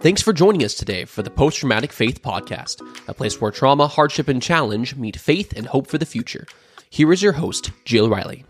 Thanks for joining us today for the Post Traumatic Faith Podcast, a place where trauma, hardship, and challenge meet faith and hope for the future. Here is your host, Jill Riley.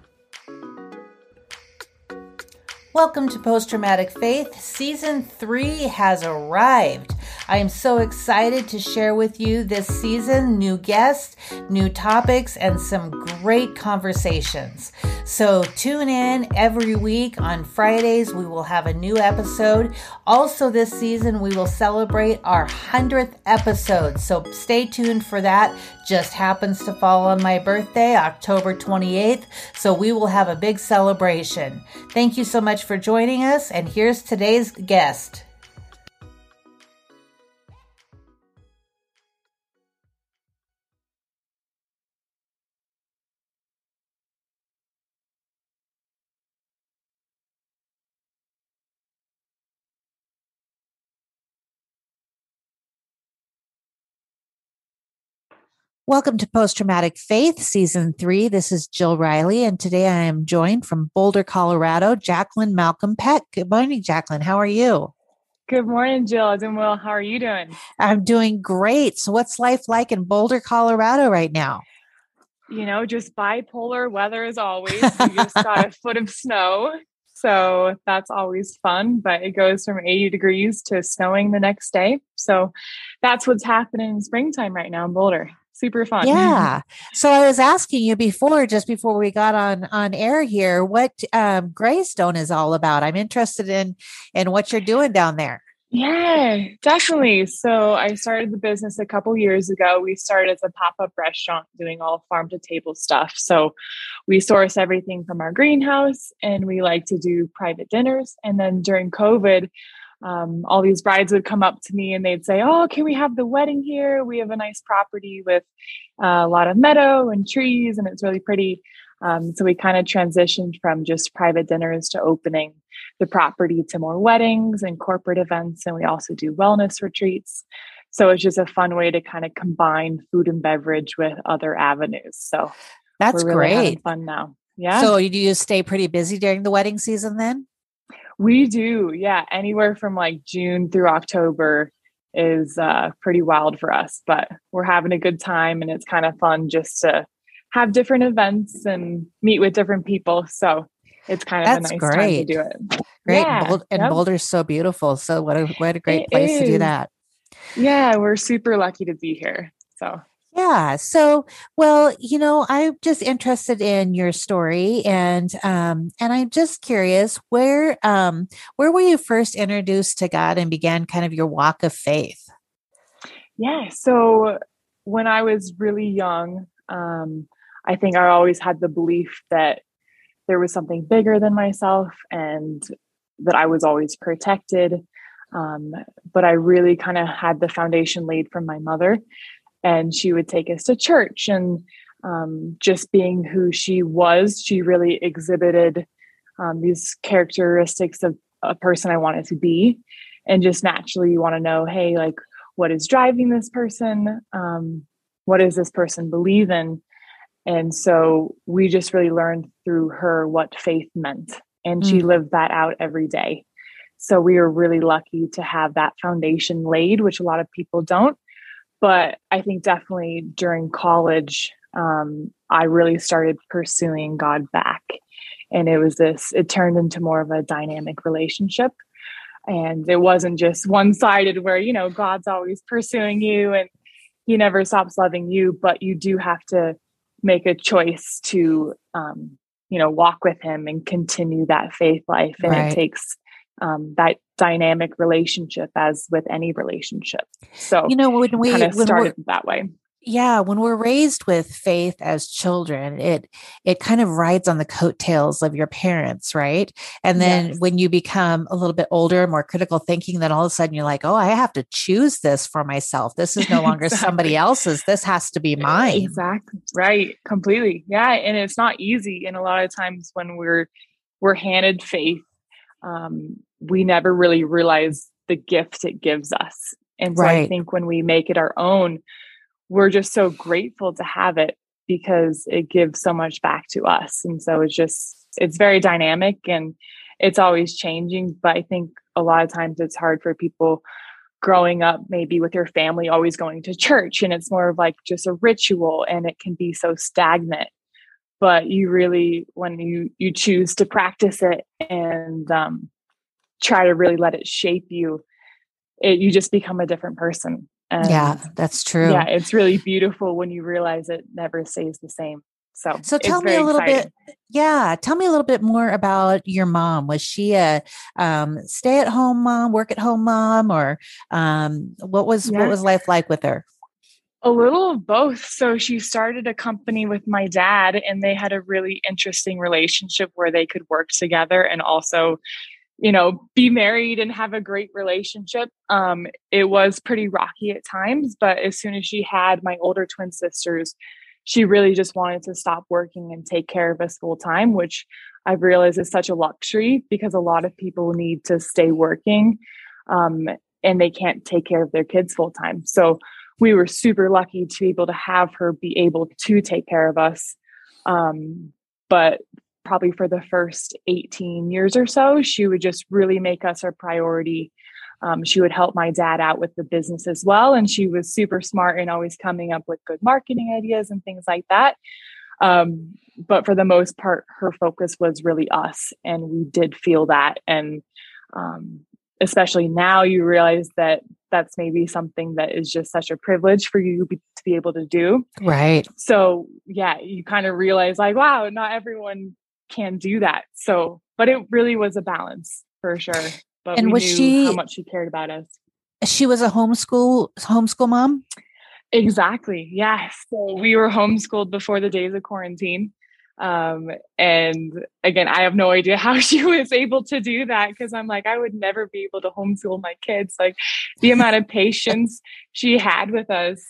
Welcome to Post Traumatic Faith. Season 3 has arrived. I am so excited to share with you this season new guests, new topics, and some great conversations. So tune in every week on Fridays. We will have a new episode. Also, this season, we will celebrate our 100th episode. So stay tuned for that. Just happens to fall on my birthday, October 28th. So we will have a big celebration. Thank you so much for joining us. And here's today's guest. Welcome to Post Traumatic Faith, Season 3. This is Jill Riley, and today I am joined from Boulder, Colorado, Jacqueline Malcolm Peck. Good morning, Jacqueline. How are you? Good morning, Jill. I'm doing well. How are you doing? I'm doing great. So, what's life like in Boulder, Colorado right now? You know, just bipolar weather as always. We just got a foot of snow. So that's always fun, but it goes from 80 degrees to snowing the next day. So that's what's happening in springtime right now in Boulder super fun. Yeah. So I was asking you before, just before we got on on air here, what um, Greystone is all about. I'm interested in in what you're doing down there. Yeah, definitely. So I started the business a couple years ago. We started as a pop up restaurant doing all farm to table stuff. So we source everything from our greenhouse and we like to do private dinners. And then during COVID, um, all these brides would come up to me and they'd say, Oh, can we have the wedding here? We have a nice property with uh, a lot of meadow and trees, and it's really pretty. Um, so we kind of transitioned from just private dinners to opening the property to more weddings and corporate events. And we also do wellness retreats. So it's just a fun way to kind of combine food and beverage with other avenues. So that's really great. Fun now. Yeah. So you you stay pretty busy during the wedding season then? We do, yeah. Anywhere from like June through October is uh, pretty wild for us, but we're having a good time and it's kind of fun just to have different events and meet with different people. So it's kind of That's a nice great. time to do it. Great. Yeah, and yep. Boulder's so beautiful. So what a what a great it place is. to do that. Yeah, we're super lucky to be here. So yeah. So, well, you know, I'm just interested in your story and um and I'm just curious where um where were you first introduced to God and began kind of your walk of faith? Yeah. So, when I was really young, um I think I always had the belief that there was something bigger than myself and that I was always protected. Um, but I really kind of had the foundation laid from my mother and she would take us to church. And um, just being who she was she really exhibited um, these characteristics of a person i wanted to be. And just naturally you want to know hey like what is driving this person? Um, what does this person believe in? And so we just really learned through her what faith meant. And mm. she lived that out every day. So we were really lucky to have that foundation laid which a lot of people don't but I think definitely during college, um, I really started pursuing God back. And it was this, it turned into more of a dynamic relationship. And it wasn't just one sided where, you know, God's always pursuing you and he never stops loving you, but you do have to make a choice to, um, you know, walk with him and continue that faith life. And right. it takes um, that dynamic relationship as with any relationship. So you know when we kind of started that way. Yeah, when we're raised with faith as children, it it kind of rides on the coattails of your parents, right? And then yes. when you become a little bit older, more critical thinking, then all of a sudden you're like, oh, I have to choose this for myself. This is no longer exactly. somebody else's. This has to be mine. Exactly. Right. Completely. Yeah. And it's not easy. And a lot of times when we're we're handed faith, um, we never really realize the gift it gives us. And so right. I think when we make it our own, we're just so grateful to have it because it gives so much back to us. And so it's just, it's very dynamic and it's always changing. But I think a lot of times it's hard for people growing up maybe with your family always going to church and it's more of like just a ritual and it can be so stagnant but you really when you you choose to practice it and um, try to really let it shape you it you just become a different person and yeah that's true yeah it's really beautiful when you realize it never stays the same so, so tell me a little exciting. bit. Yeah, tell me a little bit more about your mom. Was she a um, stay-at-home mom, work-at-home mom, or um, what was yeah. what was life like with her? A little of both. So she started a company with my dad, and they had a really interesting relationship where they could work together and also, you know, be married and have a great relationship. Um, it was pretty rocky at times, but as soon as she had my older twin sisters, she really just wanted to stop working and take care of us full time, which I've realized is such a luxury because a lot of people need to stay working um, and they can't take care of their kids full time. So we were super lucky to be able to have her be able to take care of us. Um, but probably for the first 18 years or so, she would just really make us a priority um, she would help my dad out with the business as well. And she was super smart and always coming up with good marketing ideas and things like that. Um, but for the most part, her focus was really us. And we did feel that. And um, especially now, you realize that that's maybe something that is just such a privilege for you to be able to do. Right. So, yeah, you kind of realize, like, wow, not everyone can do that. So, but it really was a balance for sure but and was she how much she cared about us. She was a homeschool homeschool mom. Exactly. Yes. So we were homeschooled before the days of quarantine. Um, and again, I have no idea how she was able to do that because I'm like, I would never be able to homeschool my kids. Like the amount of patience she had with us.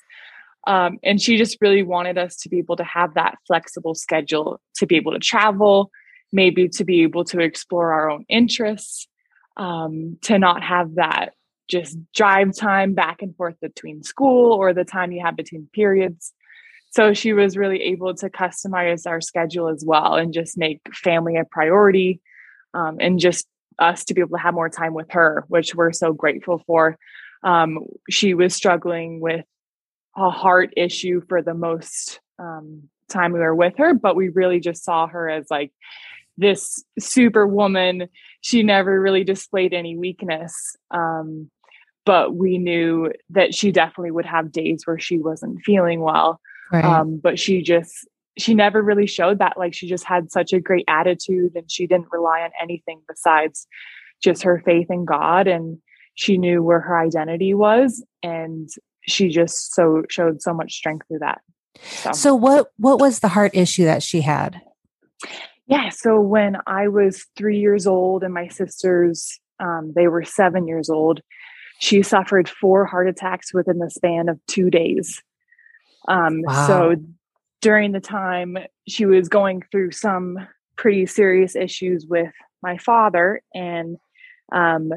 Um, and she just really wanted us to be able to have that flexible schedule to be able to travel, maybe to be able to explore our own interests um, to not have that just drive time back and forth between school or the time you have between periods. So she was really able to customize our schedule as well and just make family a priority um, and just us to be able to have more time with her, which we're so grateful for. Um, she was struggling with a heart issue for the most um, time we were with her, but we really just saw her as like this superwoman. She never really displayed any weakness. Um, but we knew that she definitely would have days where she wasn't feeling well. Right. Um, but she just, she never really showed that. Like she just had such a great attitude and she didn't rely on anything besides just her faith in God. And she knew where her identity was. And she just so showed so much strength through that. So. so what what was the heart issue that she had? Yeah. So when I was three years old and my sisters, um, they were seven years old, she suffered four heart attacks within the span of two days. Um, wow. So during the time she was going through some pretty serious issues with my father, and um,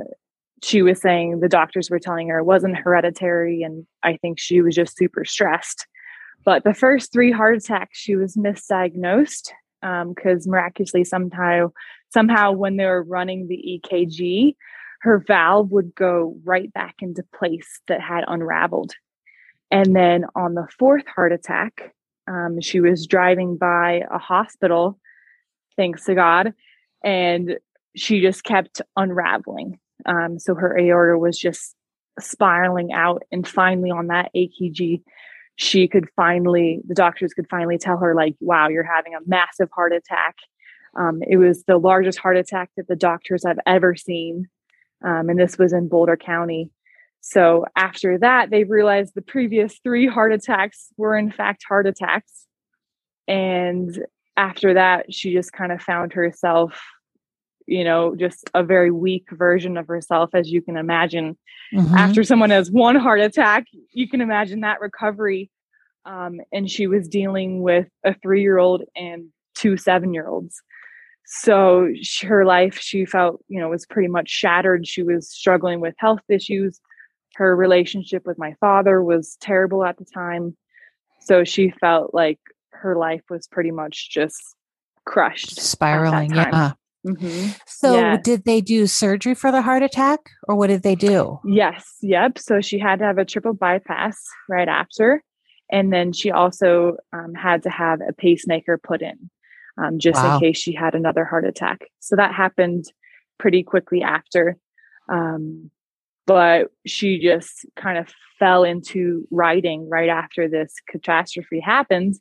she was saying the doctors were telling her it wasn't hereditary, and I think she was just super stressed. But the first three heart attacks, she was misdiagnosed because um, miraculously somehow somehow when they were running the EKG, her valve would go right back into place that had unraveled. And then on the fourth heart attack, um, she was driving by a hospital, thanks to God, and she just kept unraveling. Um, so her aorta was just spiraling out. And finally, on that EKG, she could finally, the doctors could finally tell her, like, wow, you're having a massive heart attack. Um, it was the largest heart attack that the doctors have ever seen. Um, and this was in Boulder County. So after that, they realized the previous three heart attacks were, in fact, heart attacks. And after that, she just kind of found herself you know, just a very weak version of herself, as you can imagine. Mm-hmm. After someone has one heart attack, you can imagine that recovery. Um, and she was dealing with a three year old and two seven year olds. So she, her life, she felt, you know, was pretty much shattered. She was struggling with health issues. Her relationship with my father was terrible at the time. So she felt like her life was pretty much just crushed. Spiraling. Yeah. Mm-hmm. So, did they do surgery for the heart attack or what did they do? Yes, yep. So she had to have a triple bypass right after. And then she also um, had to have a pacemaker put in um, just Wow. in case she had another heart attack. So that happened pretty quickly after. Um, but she just kind of fell into writing right after this catastrophe happened,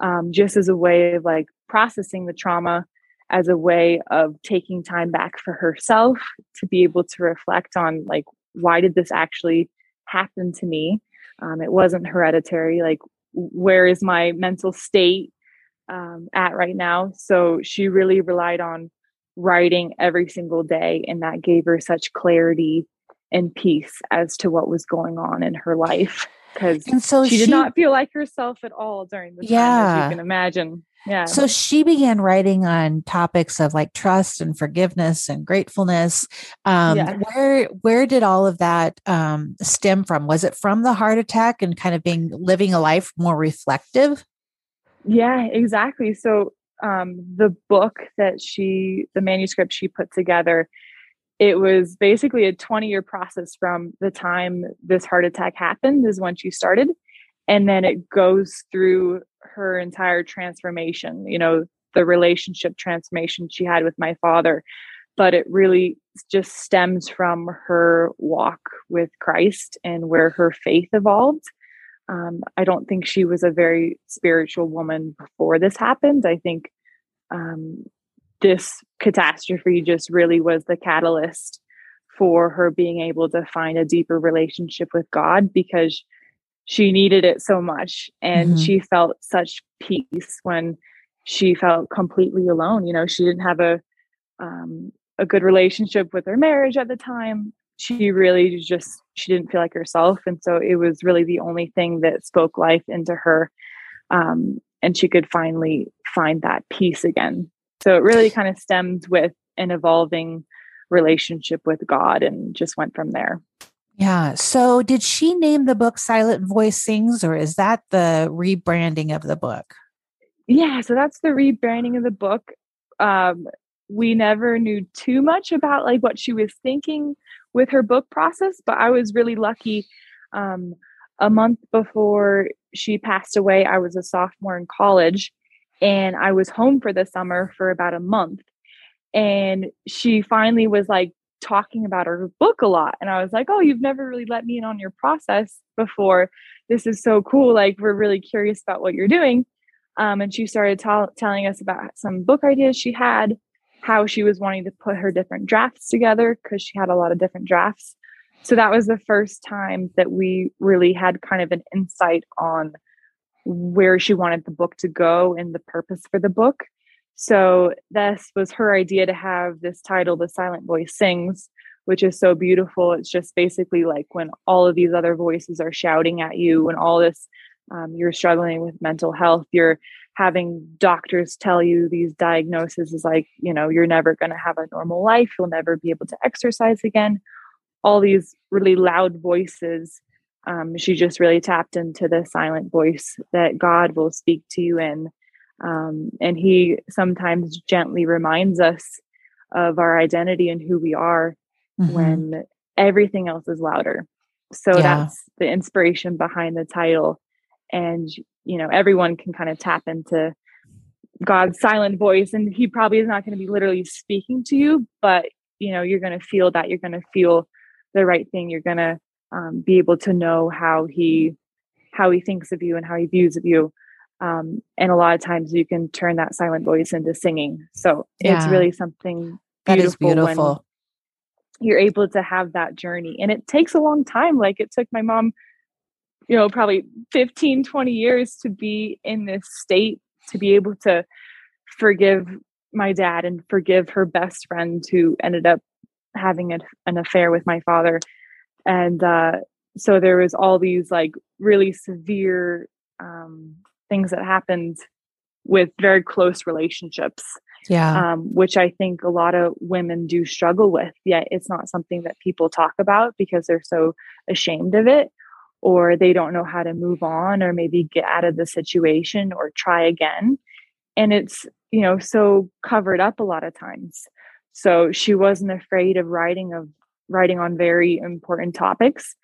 um, just as a way of like processing the trauma, as a way of taking time back for herself to be able to reflect on like why did this actually happen to me? Um, it wasn't hereditary like where is my mental state um, at right now? So she really relied on writing every single day and that gave her such clarity and peace as to what was going on in her life because so she did not feel like herself at all during the time as Yeah. you can imagine yeah So she began writing on topics of like trust and forgiveness and gratefulness. Um, Yeah. Where where did all of that um, stem from? Was it from the heart attack and kind of being living a life more reflective? Yeah, exactly. So um the book that she the manuscript she put together it was basically a 20 year process from the time this heart attack happened is when she started. And then it goes through her entire transformation you know the relationship transformation she had with my father. But it really just stems from her walk with Christ and where her faith evolved. Um, I don't think she was a very spiritual woman before this happened. I think um, this catastrophe just really was the catalyst for her being able to find a deeper relationship with God because she needed it so much and Mhm. she felt such peace when she felt completely alone. You know, she didn't have a um, a good relationship with her marriage at the time. She really just she didn't feel like herself, and so it was really the only thing that spoke life into her, um, and she could finally find that peace again. So it really kind of stemmed with an evolving relationship with God, and just went from there. Yeah. So did she name the book Silent Voice Sings, or is that the rebranding of the book? Yeah, so that's the rebranding of the book. Um, we never knew too much about like what she was thinking with her book process, but I was really lucky. Um, a month before she passed away, I was a sophomore in college, and I was home for the summer for about a month. And she finally was like talking about her book a lot, and I was like, "Oh, you've never really let me in on your process before. This is so cool! Like, we're really curious about what you're doing." Um, and she started tell telling us about some book ideas she had, how she was wanting to put her different drafts together because she had a lot of different drafts. So that was the first time that we really had kind of an insight on where she wanted the book to go and the purpose for the book. So this was her idea to have this title, The Silent Voice Sings, which is so beautiful. It's just basically like when all of these other voices are shouting at you, when all this um, you're struggling with mental health, you're having doctors tell you these diagnoses is like, you know, you're never going to have a normal life, you'll never be able to exercise again. All these really loud voices. Um, she just really tapped into the silent voice that God will speak to you in. Um, and He sometimes gently reminds us of our identity and who we are Mhm. when everything else is louder. So Yeah. that's the inspiration behind the title. And, you know, everyone can kind of tap into God's silent voice. And he probably is not going to be literally speaking to you, but, you know, you're going to feel that. You're going to feel the right thing. You're going to um, be able to know how he how he thinks of you and how he views of you. Um, and a lot of times you can turn that silent voice into singing. So it's really something That is beautiful when beautiful. you're able to have that journey. And it takes a long time. Like it took my mom you know probably 15 20 years to be in this state to be able to forgive my dad and forgive her best friend who ended up having a, an affair with my father and uh so there was all these like really severe um things that happened with very close relationships Yeah. um, which I think a lot of women do struggle with. Yet it's not something that people talk about because they're so ashamed of it, or they don't know how to move on, or maybe get out of the situation or try again. And it's you know, so covered up a lot of times. So she wasn't afraid of writing of writing on very important topics.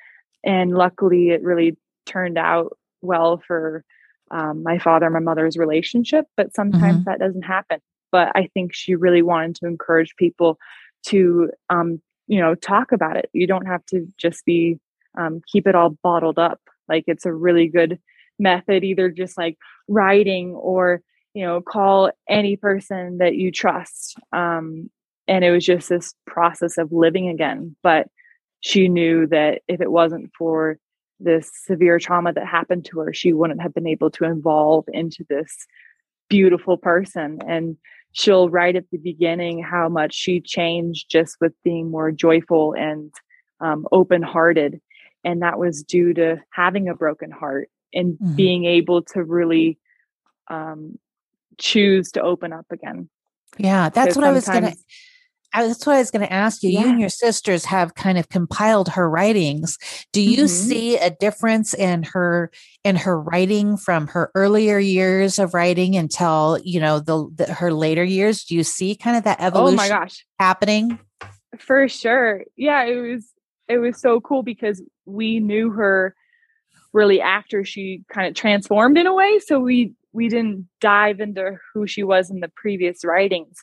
And luckily it really turned out well for um, my father and my mother's relationship, but sometimes mm-hmm. that doesn't happen. But I think she really wanted to encourage people to, um, you know, talk about it. You don't have to just be um, keep it all bottled up. Like it's a really good method, either just like writing or you know call any person that you trust. Um, and it was just this process of living again. But she knew that if it wasn't for this severe trauma that happened to her, she wouldn't have been able to evolve into this beautiful person. And she'll write at the beginning how much she changed just with being more joyful and um, open hearted. And that was due to having a broken heart and mm-hmm. being able to really um, choose to open up again. Yeah, that's what I was going to that's what I was going to ask you. Yeah. You and your sisters have kind of compiled her writings. Do you mm-hmm. see a difference in her in her writing from her earlier years of writing until you know the, the her later years? Do you see kind of that evolution? Oh my gosh, happening for sure. Yeah, it was it was so cool because we knew her really after she kind of transformed in a way. So we we didn't dive into who she was in the previous writings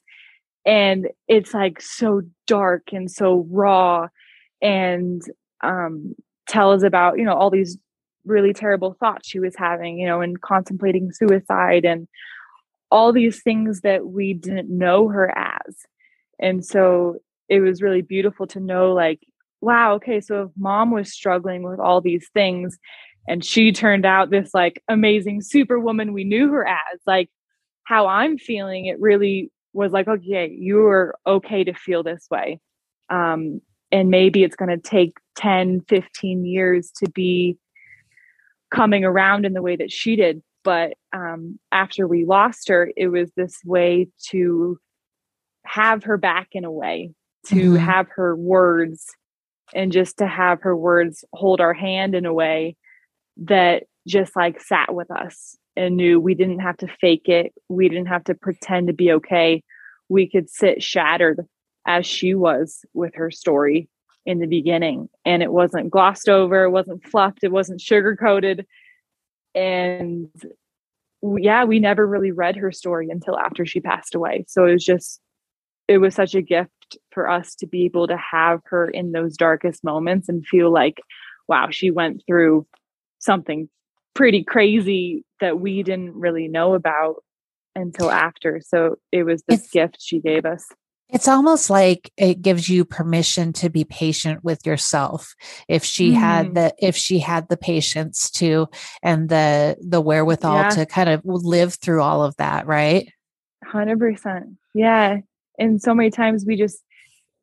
and it's like so dark and so raw and um tells about you know all these really terrible thoughts she was having you know and contemplating suicide and all these things that we didn't know her as. And so it was really beautiful to know like wow okay so if mom was struggling with all these things and she turned out this like amazing superwoman we knew her as like how i'm feeling it really was like, okay, you are okay to feel this way. Um, and maybe it's going to take 10, 15 years to be coming around in the way that she did. But um, after we lost her, it was this way to have her back in a way, to mm-hmm. have her words and just to have her words hold our hand in a way that just like sat with us and knew we didn't have to fake it. We didn't have to pretend to be okay. We could sit shattered as she was with her story in the beginning. And it wasn't glossed over, it wasn't fluffed, it wasn't sugar coated. And yeah, we never really read her story until after she passed away. So it was just, it was such a gift for us to be able to have her in those darkest moments and feel like, wow, she went through something pretty crazy that we didn't really know about until after. So it was this it's, gift she gave us. It's almost like it gives you permission to be patient with yourself. If she mm. had the if she had the patience to and the the wherewithal yeah. to kind of live through all of that, right? 100%. Yeah. And so many times we just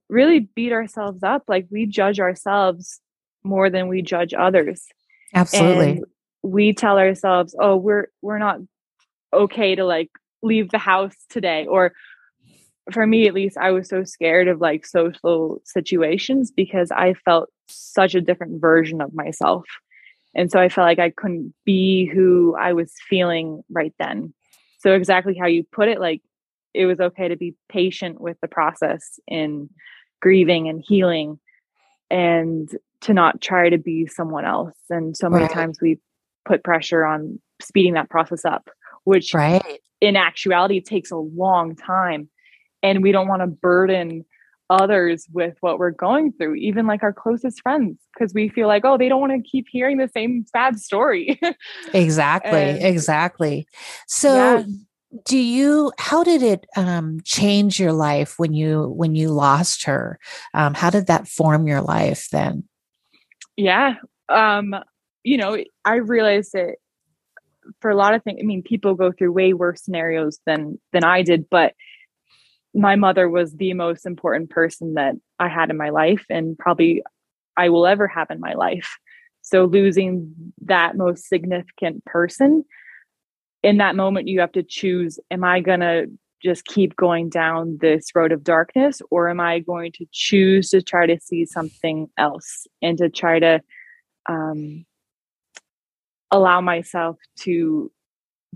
really beat ourselves up like we judge ourselves more than we judge others. Absolutely. And we tell ourselves, "Oh, we're we're not okay to like leave the house today," or for me at least, I was so scared of like social situations because I felt such a different version of myself. And so I felt like I couldn't be who I was feeling right then. So, exactly how you put it, like it was okay to be patient with the process in grieving and healing and to not try to be someone else. And so many right. times we put pressure on speeding that process up, which right. in actuality takes a long time. And we don't want to burden others with what we're going through, even like our closest friends, because we feel like, oh, they don't want to keep hearing the same sad story. exactly. And, exactly. So, yeah. do you how did it um, change your life when you when you lost her um, how did that form your life then yeah um you know, I realized that for a lot of things, I mean, people go through way worse scenarios than than I did, but my mother was the most important person that I had in my life and probably I will ever have in my life. So losing that most significant person in that moment you have to choose am I going to just keep going down this road of darkness or am I going to choose to try to see something else and to try to um, allow myself to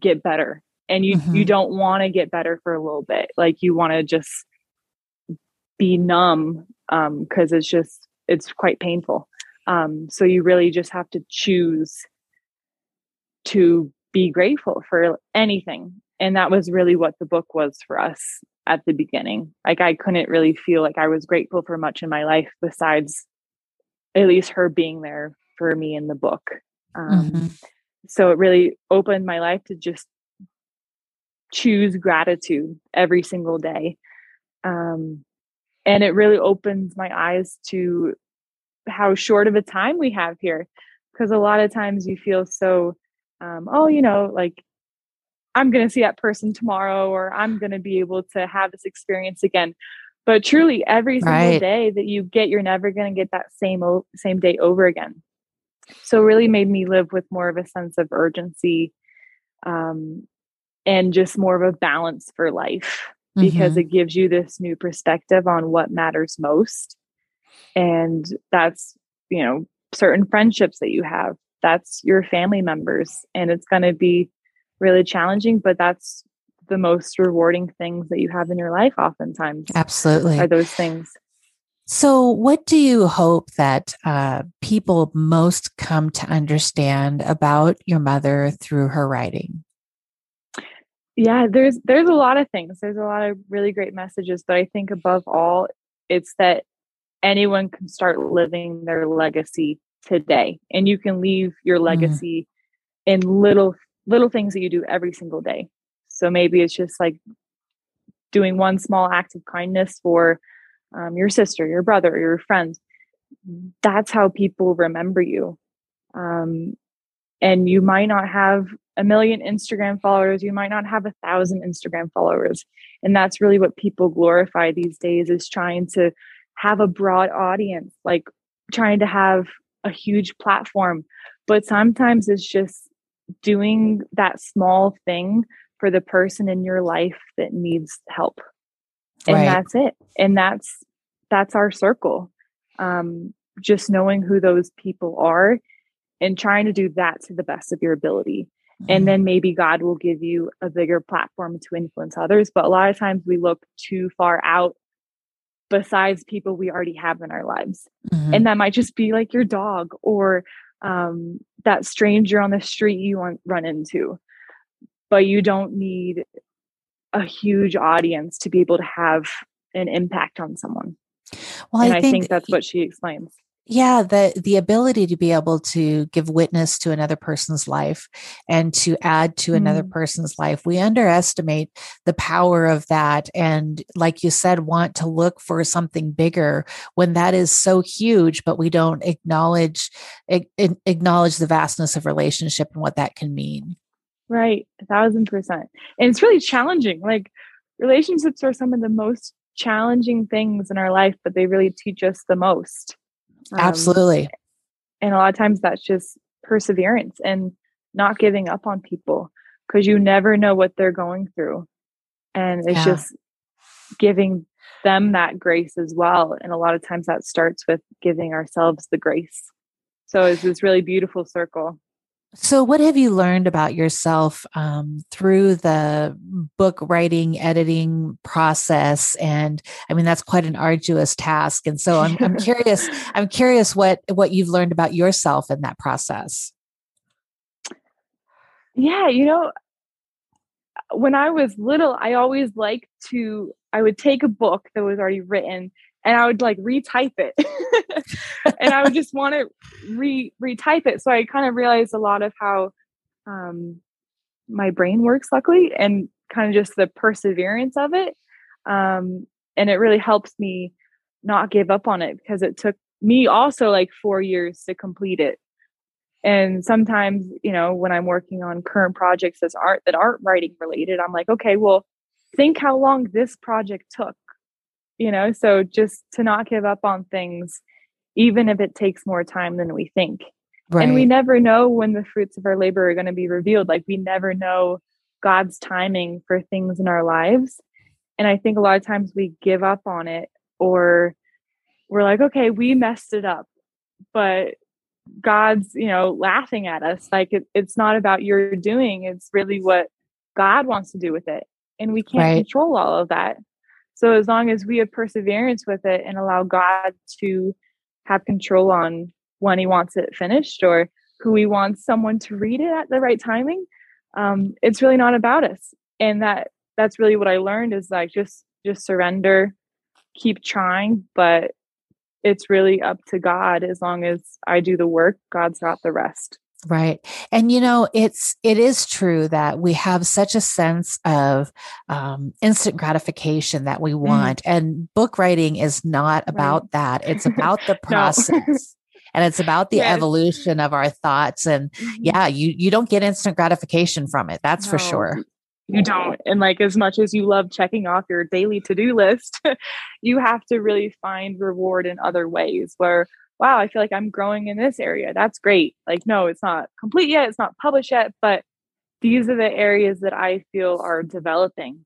get better. And you mm-hmm. you don't want to get better for a little bit. Like you want to just be numb um because it's just it's quite painful. Um so you really just have to choose to be grateful for anything. And that was really what the book was for us at the beginning. Like i couldn't really feel like i was grateful for much in my life besides at least her being there for me in the book um, mm-hmm. so it really opened my life to just choose gratitude every single day. Um, and it really opens my eyes to how short of a time we have here. Because a lot of times you feel so, um, oh, you know, like I'm going to see that person tomorrow or I'm going to be able to have this experience again. But truly, every single right. day that you get, you're never going to get that same o- same day over again. So, really made me live with more of a sense of urgency um, and just more of a balance for life because mm-hmm. it gives you this new perspective on what matters most. And that's, you know, certain friendships that you have, that's your family members. And it's going to be really challenging, but that's the most rewarding things that you have in your life, oftentimes. Absolutely. Are those things. So, what do you hope that uh, people most come to understand about your mother through her writing? yeah there's there's a lot of things there's a lot of really great messages but i think above all it's that anyone can start living their legacy today and you can leave your mm-hmm. legacy mm. in little little things that you do every single day so maybe it's just like doing one small act of kindness for um, your sister your brother your friends that's how people remember you um, and you might not have a million Instagram followers, you might not have a thousand Instagram followers. And that's really what people glorify these days is trying to have a broad audience, like trying to have a huge platform. But sometimes it's just doing that small thing for the person in your life that needs help. And right. that's it. And that's that's our circle. Um, just knowing who those people are and trying to do that to the best of your ability. Mm-hmm. And then maybe God will give you a bigger platform to influence others. But a lot of times we look too far out besides people we already have in our lives. Mm-hmm. And that might just be like your dog or um, that stranger on the street you want, run into. But you don't need a huge audience to be able to have an impact on someone. Well, and I, think, I think that's what she explains yeah the the ability to be able to give witness to another person's life and to add to mm. another person's life we underestimate the power of that and like you said want to look for something bigger when that is so huge but we don't acknowledge acknowledge the vastness of relationship and what that can mean right a thousand percent and it's really challenging like relationships are some of the most challenging things in our life but they really teach us the most um, Absolutely. And a lot of times that's just perseverance and not giving up on people because you never know what they're going through. And it's yeah. just giving them that grace as well. And a lot of times that starts with giving ourselves the grace. So it's this really beautiful circle. So, what have you learned about yourself um, through the book writing, editing process? And I mean, that's quite an arduous task. And so, I'm, I'm curious. I'm curious what what you've learned about yourself in that process. Yeah, you know, when I was little, I always liked to. I would take a book that was already written and I would like retype it. and I would just want to re retype it. So I kind of realized a lot of how um, my brain works, luckily, and kind of just the perseverance of it. Um, and it really helps me not give up on it because it took me also like four years to complete it. And sometimes, you know, when I'm working on current projects as art that aren't writing related, I'm like, okay, well, think how long this project took you know so just to not give up on things even if it takes more time than we think right. and we never know when the fruits of our labor are going to be revealed like we never know god's timing for things in our lives and i think a lot of times we give up on it or we're like okay we messed it up but god's you know laughing at us like it, it's not about your doing it's really what God wants to do with it. And we can't Right. control all of that. So as long as we have perseverance with it and allow God to have control on when he wants it finished or who he wants someone to read it at the right timing, um, it's really not about us. And that that's really what I learned is like just just surrender, keep trying, but it's really up to God as long as I do the work, God's got the rest. Right. And you know, it's it is true that we have such a sense of um, instant gratification that we want. And book writing is not about that. It's about the process. And it's about the Yes. evolution of our thoughts. And yeah, you you don't get instant gratification from it. That's for sure. You don't. And like as much as you love checking off your daily to-do list, you have to really find reward in other ways where wow, I feel like I'm growing in this area. That's great. Like no, it's not complete yet, it's not published yet, but these are the areas that I feel are developing.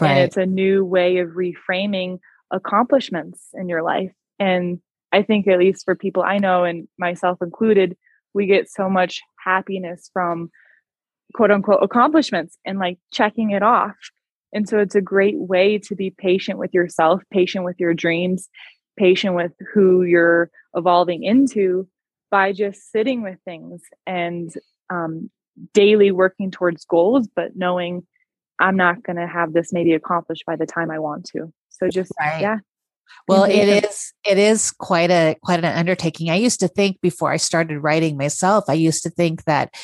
And it's a new way of reframing accomplishments in your life. And I think, at least for people I know, and myself included, we get so much happiness from quote unquote accomplishments and like checking it off. And so it's a great way to be patient with yourself, patient with your dreams, patient with who you're evolving into by just sitting with things and um, daily working towards goals, but knowing I'm not going to have this maybe accomplished by the time I want to. So just, Right. yeah. Well, Mhm. it is it is quite a quite an undertaking. I used to think before I started writing myself, I used to think that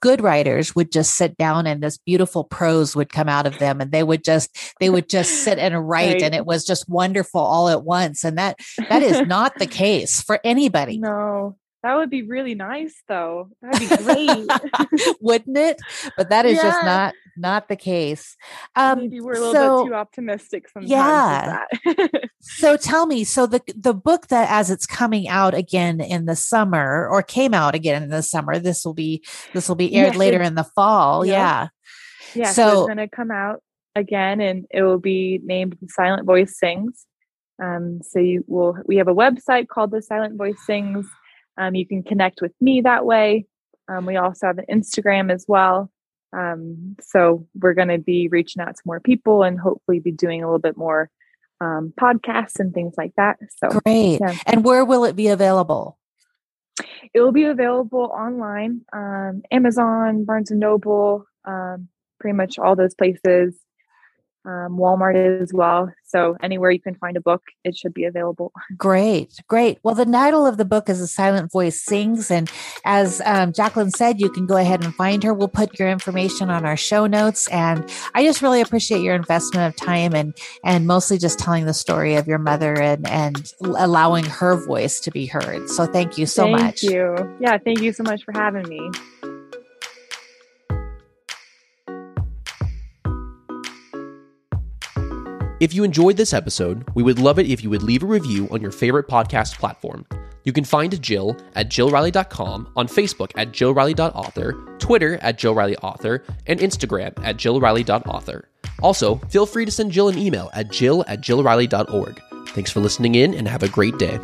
good writers would just sit down and this beautiful prose would come out of them and they would just they would just sit and write Right. and it was just wonderful all at once. And that that is not the case for anybody, no, that would be really nice though. That'd be great. wouldn't it? But that is just not not the case. Um maybe we're a little so- bit too optimistic sometimes. Yeah. So tell me, so the the book that as it's coming out again in the summer or came out again in the summer, this will be this will be aired Yes, later in the fall. yeah. Yeah. Yeah, so, So- it's going to come out again, and it will be named "The Silent Voice Sings." Um, so you will. We have a website called "The Silent Voice Sings." Um, you can connect with me that way. Um, we also have an Instagram as well. Um, so we're going to be reaching out to more people and hopefully be doing a little bit more um, podcasts and things like that. So Great. Yeah. And where will it be available? it will be available online, um, Amazon, Barnes and Noble, um, pretty much all those places. Um, Walmart as well. So anywhere you can find a book, it should be available. Great, great. Well, the title of the book is A Silent Voice Sings. And as um, Jacqueline said, you can go ahead and find her. We'll put your information on our show notes. And I just really appreciate your investment of time and and mostly just telling the story of your mother and and allowing her voice to be heard. So thank you so thank much. Thank you. Yeah, thank you so much for having me. If you enjoyed this episode, we would love it if you would leave a review on your favorite podcast platform. You can find Jill at jillriley.com, on Facebook at jillriley.author, Twitter at jillrileyauthor, and Instagram at jillriley.author. Also, feel free to send Jill an email at jill at jillriley.org. Thanks for listening in and have a great day.